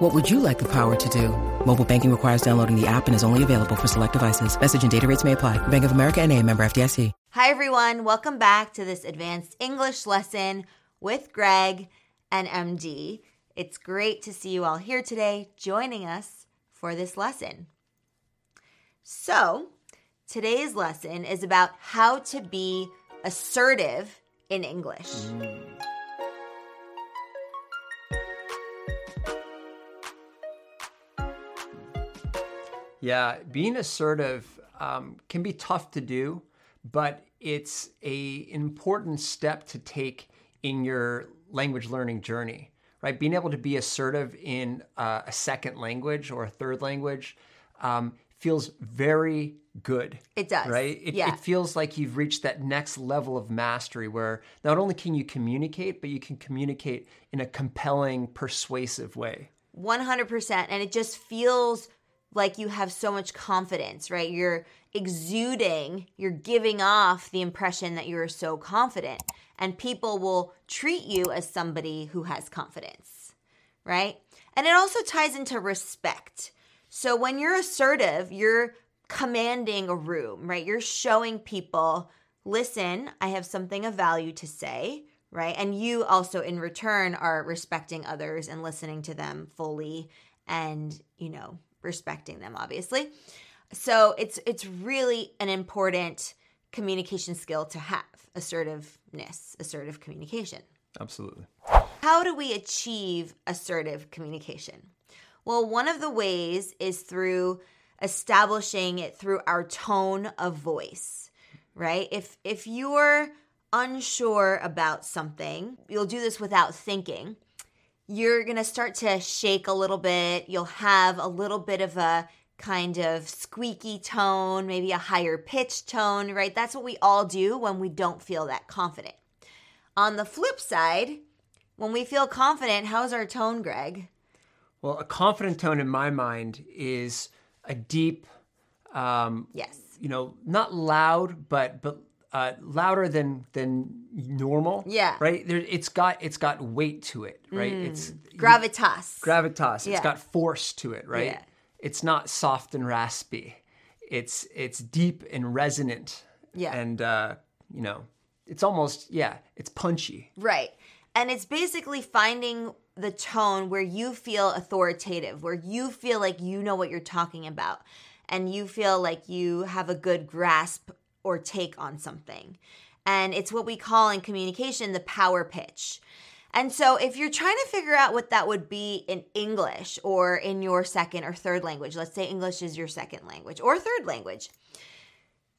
What would you like the power to do? Mobile banking requires downloading the app and is only available for select devices. Message and data rates may apply. Bank of America and a member FDIC. Hi, everyone. Welcome back to this advanced English lesson with Greg and MD. It's great to see you all here today joining us for this lesson. So, today's lesson is about how to be assertive in English. Mm. Yeah, being assertive um, can be tough to do, but it's a important step to take in your language learning journey. Right, being able to be assertive in uh, a second language or a third language um, feels very good. It does, right? It, yeah. it feels like you've reached that next level of mastery where not only can you communicate, but you can communicate in a compelling, persuasive way. 100%. And it just feels like you have so much confidence, right? You're exuding, you're giving off the impression that you're so confident. And people will treat you as somebody who has confidence, right? And it also ties into respect. So when you're assertive, you're commanding a room, right? You're showing people, listen, I have something of value to say, right? And you also, in return, are respecting others and listening to them fully and, you know, respecting them obviously. So it's it's really an important communication skill to have assertiveness assertive communication. Absolutely. how do we achieve assertive communication? Well one of the ways is through establishing it through our tone of voice right? If if you're unsure about something you'll do this without thinking you're going to start to shake a little bit. You'll have a little bit of a kind of squeaky tone, maybe a higher pitch tone, right? That's what we all do when we don't feel that confident. On the flip side, when we feel confident, how's our tone, Greg? Well, a confident tone in my mind is a deep, um, Yes. you know, not loud, but but uh, louder than than normal. Yeah. Right. There, it's got it's got weight to it. Right. It's Gravitas. gravitas. Yeah. It's got force to it. Right. Yeah. It's not soft and raspy. It's it's deep and resonant. Yeah. And uh, you know, it's almost yeah, it's punchy. Right. And it's basically finding the tone where you feel authoritative, where you feel like you know what you're talking about, and you feel like you have a good grasp or take on something. And it's what we call in communication the power pitch. And so, if you're trying to figure out what that would be in English or in your second or third language, let's say English is your second language or third language,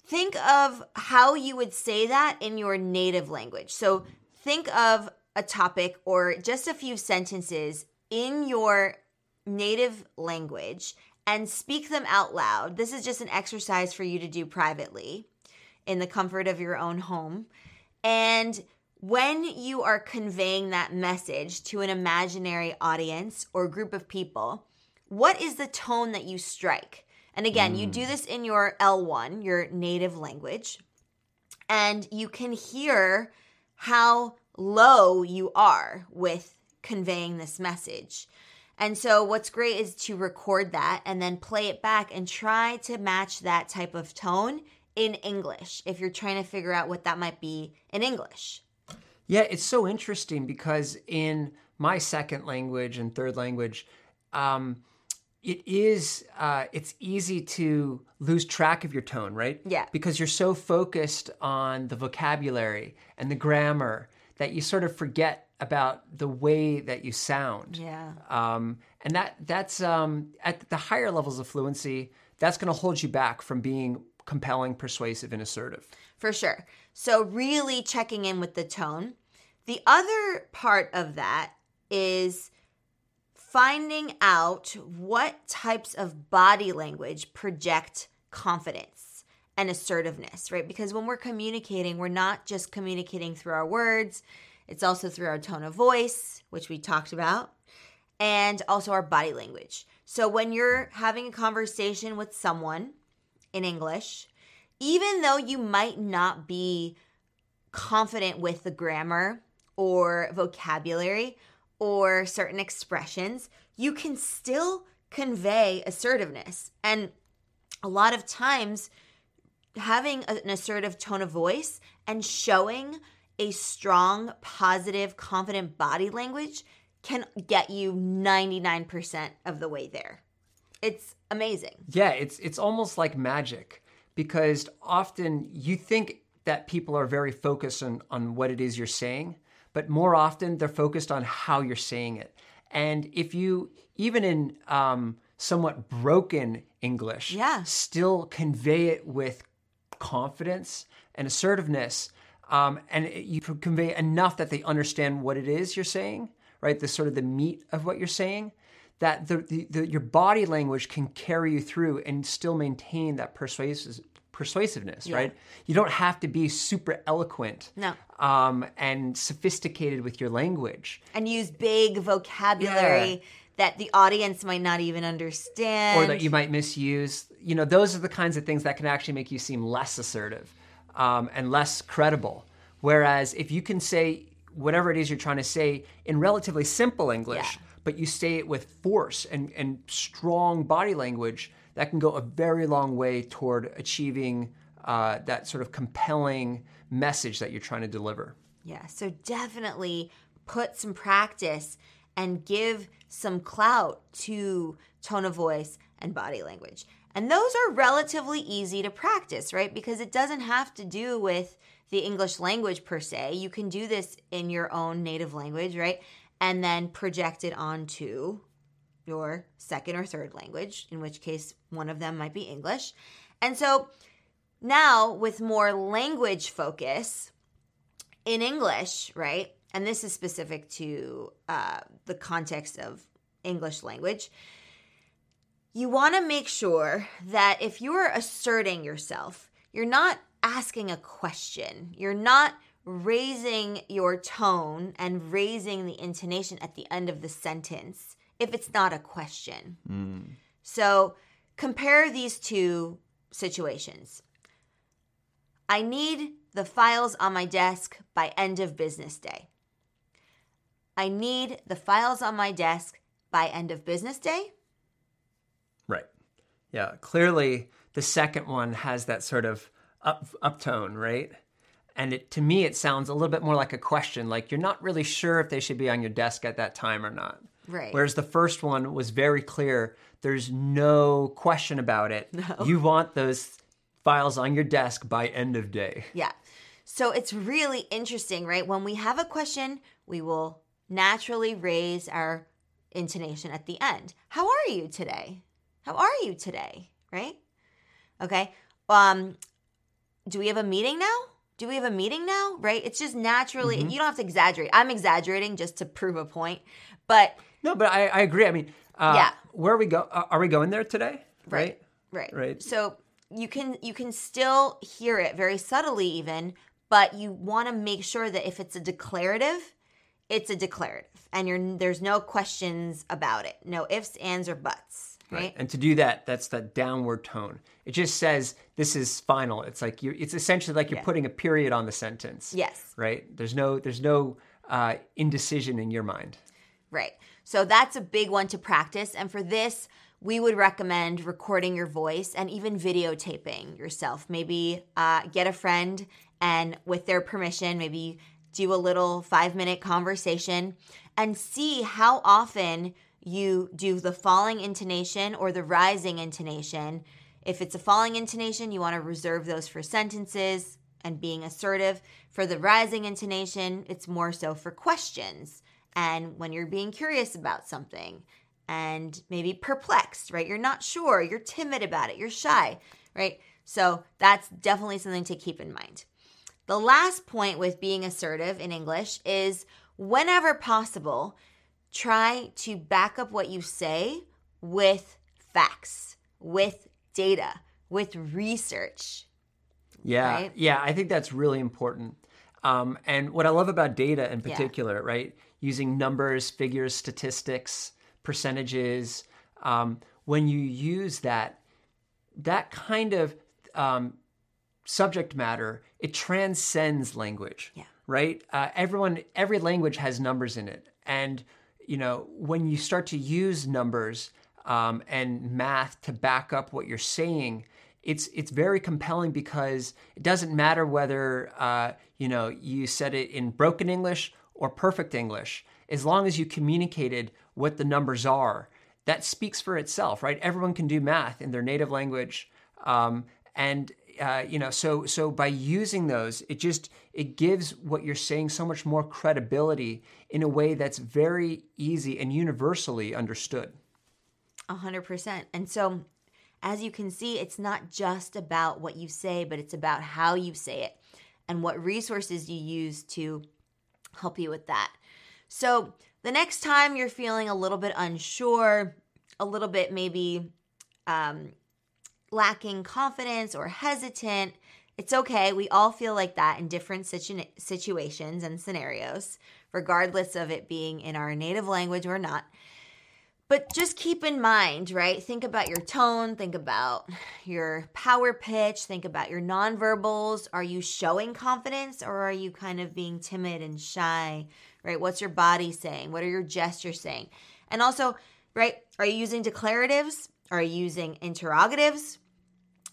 think of how you would say that in your native language. So think of a topic or just a few sentences in your native language and speak them out loud. This is just an exercise for you to do privately in the comfort of your own home. And when you are conveying that message to an imaginary audience or group of people, what is the tone that you strike? And again, you do mm. this in your L1, your native language, and you can hear how low you are with conveying this message. And so, what's great is to record that and then play it back and try to match that type of tone in English if you're trying to figure out what that might be in English. Yeah, it's so interesting because in my second language and third language, um, it is uh, it's easy to lose track of your tone, right? Yeah. Because you're so focused on the vocabulary and the grammar that you sort of forget about the way that you sound. Yeah. Um, and that that's um, at the higher levels of fluency, that's going to hold you back from being compelling, persuasive, and assertive. For sure. So, really checking in with the tone. The other part of that is finding out what types of body language project confidence. and assertiveness, right? Because when we're communicating, we're not just communicating through our words, it's also through our tone of voice, which we talked about, and also our body language. So when you're having a conversation with someone in English, even though you might not be confident with the grammar or vocabulary or certain expressions, you can still convey assertiveness. And a lot of times, having an assertive tone of voice and showing a strong, positive, confident body language can get you 99% of the way there. It's amazing. Yeah, it's it's almost like magic because often you think that people are very focused on, on what it is you're saying, but more often they're focused on how you're saying it. And if you, even in um, somewhat broken English, Yeah. still convey it with confidence and assertiveness, um, and it- you convey enough that they understand what it is you're saying, right? The sort of the meat of what you're saying, that the, the, the your body language can carry you through and still maintain that persuasive persuasiveness, right? You don't have to be super eloquent, No. um, and sophisticated with your language. And use big vocabulary Yeah. that the audience might not even understand. or that you might misuse. You know, those are the kinds of things that can actually make you seem less assertive um, and less credible. Whereas if you can say whatever it is you're trying to say in relatively simple English, Yeah. But you say it with force and, and strong body language, that can go a very long way toward achieving uh, that sort of compelling message that you're trying to deliver. Yeah, so definitely put some practice and give some clout to tone of voice and body language. And those are relatively easy to practice, right? Because it doesn't have to do with the English language per se. You can do this in your own native language, right? And then project it onto your second or third language, in which case one of them might be English. And so now, with more language focus, in English, right? And this is specific to uh, the context of English language. You want to make sure that if you're asserting yourself, you're not asking a question. You're not raising your tone and raising the intonation at the end of the sentence if it's not a question. So compare these two situations. I need the files on my desk by end of business day. I need the files on my desk by end of business day. Right. Yeah. Clearly, the second one has that sort of up uptone, right? And it, to me, it sounds a little bit more like a question, like you're not really sure if they should be on your desk at that time or not. Right. Whereas the first one was very clear. There's no question about it. No. You want those files on your desk by end of day. Yeah. So it's really interesting, right? When we have a question, we will naturally raise our intonation at the end. How are you today? How are you today? Right? Okay. Um do we have a meeting now? Do we have a meeting now? Right? It's just naturally you don't have to exaggerate. I'm exaggerating just to prove a point, but No, but I, I agree. I mean, uh, Yeah. Where are we go? Uh, are we going there today? Right. Right. Right. So you can you can still hear it very subtly even, but you want to make sure that if it's a declarative, it's a declarative and you're there's no questions about it. No ifs, ands or buts, right? And to do that, that's that downward tone. It just says this is final. It's like you. It's essentially like you're Yeah. putting a period on the sentence. Yes. Right. There's no. There's no uh, indecision in your mind. Right. So that's a big one to practice. And for this, we would recommend recording your voice and even videotaping yourself. Maybe uh, get a friend and, with their permission, maybe do a little five minute conversation and see how often you do the falling intonation or the rising intonation. If it's a falling intonation, you want to reserve those for sentences and being assertive. For the rising intonation, it's more so for questions and when you're being curious about something and maybe perplexed, right? You're not sure, you're timid about it, you're shy, right? So that's definitely something to keep in mind. The last point with being assertive in English is whenever possible, try to back up what you say with facts, with data, with research. Yeah, Right? yeah, I think that's really important. Um, and what I love about data in particular, right, using numbers, figures, statistics, percentages, um, when you use that, that kind of um, subject matter, it transcends language. Yeah. Right. Uh, everyone, every language has numbers in it, and you know when you start to use numbers um, and math to back up what you're saying, it's it's very compelling because it doesn't matter whether uh, you know you said it in broken English or perfect English, as long as you communicated what the numbers are. That speaks for itself, right? Everyone can do math in their native language, um, and uh, you know, so so by using those, it just it gives what you're saying so much more credibility in a way that's very easy and universally understood. A hundred percent. And so, as you can see, it's not just about what you say, but it's about how you say it and what resources you use to help you with that. So, the next time you're feeling a little bit unsure, a little bit maybe um, lacking confidence or hesitant, it's okay. We all feel like that in different situ- situations and scenarios, regardless of it being in our native language or not. But just keep in mind, right? Think about your tone, think about your power pitch, think about your nonverbals. Are you showing confidence or are you kind of being timid and shy, right? What's your body saying? What are your gestures saying? And also, right, are you using declaratives? Are you using interrogatives?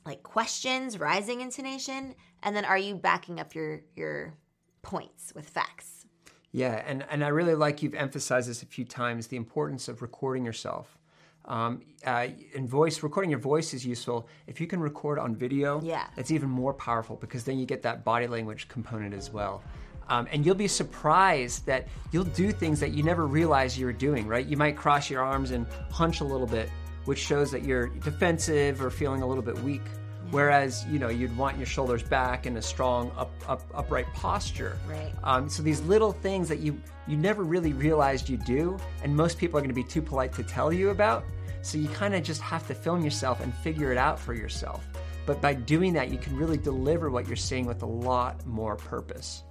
Like questions, rising intonation? And then are you backing up your your points with facts? Yeah, and, and I really like you've emphasized this a few times the importance of recording yourself. Um, uh, in voice, recording your voice is useful. If you can record on video, Yeah. it's even more powerful because then you get that body language component as well. Um, and you'll be surprised that you'll do things that you never realized you were doing, right? You might cross your arms and hunch a little bit, which shows that you're defensive or feeling a little bit weak. Whereas, you know, you'd want your shoulders back in a strong, up, up, upright posture. Right. Um, so these little things that you you never really realized you do, and most people are going to be too polite to tell you about. So you kind of just have to film yourself and figure it out for yourself. But by doing that, you can really deliver what you're saying with a lot more purpose.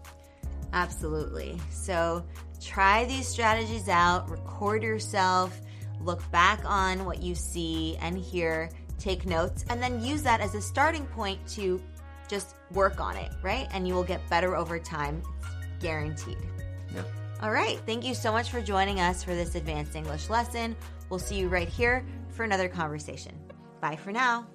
Absolutely. So try these strategies out, record yourself, look back on what you see and hear, take notes, and then use that as a starting point to just work on it, right? And you will get better over time. It's guaranteed. Yeah. All right. Thank you so much for joining us for this advanced English lesson. We'll see you right here for another conversation. Bye for now.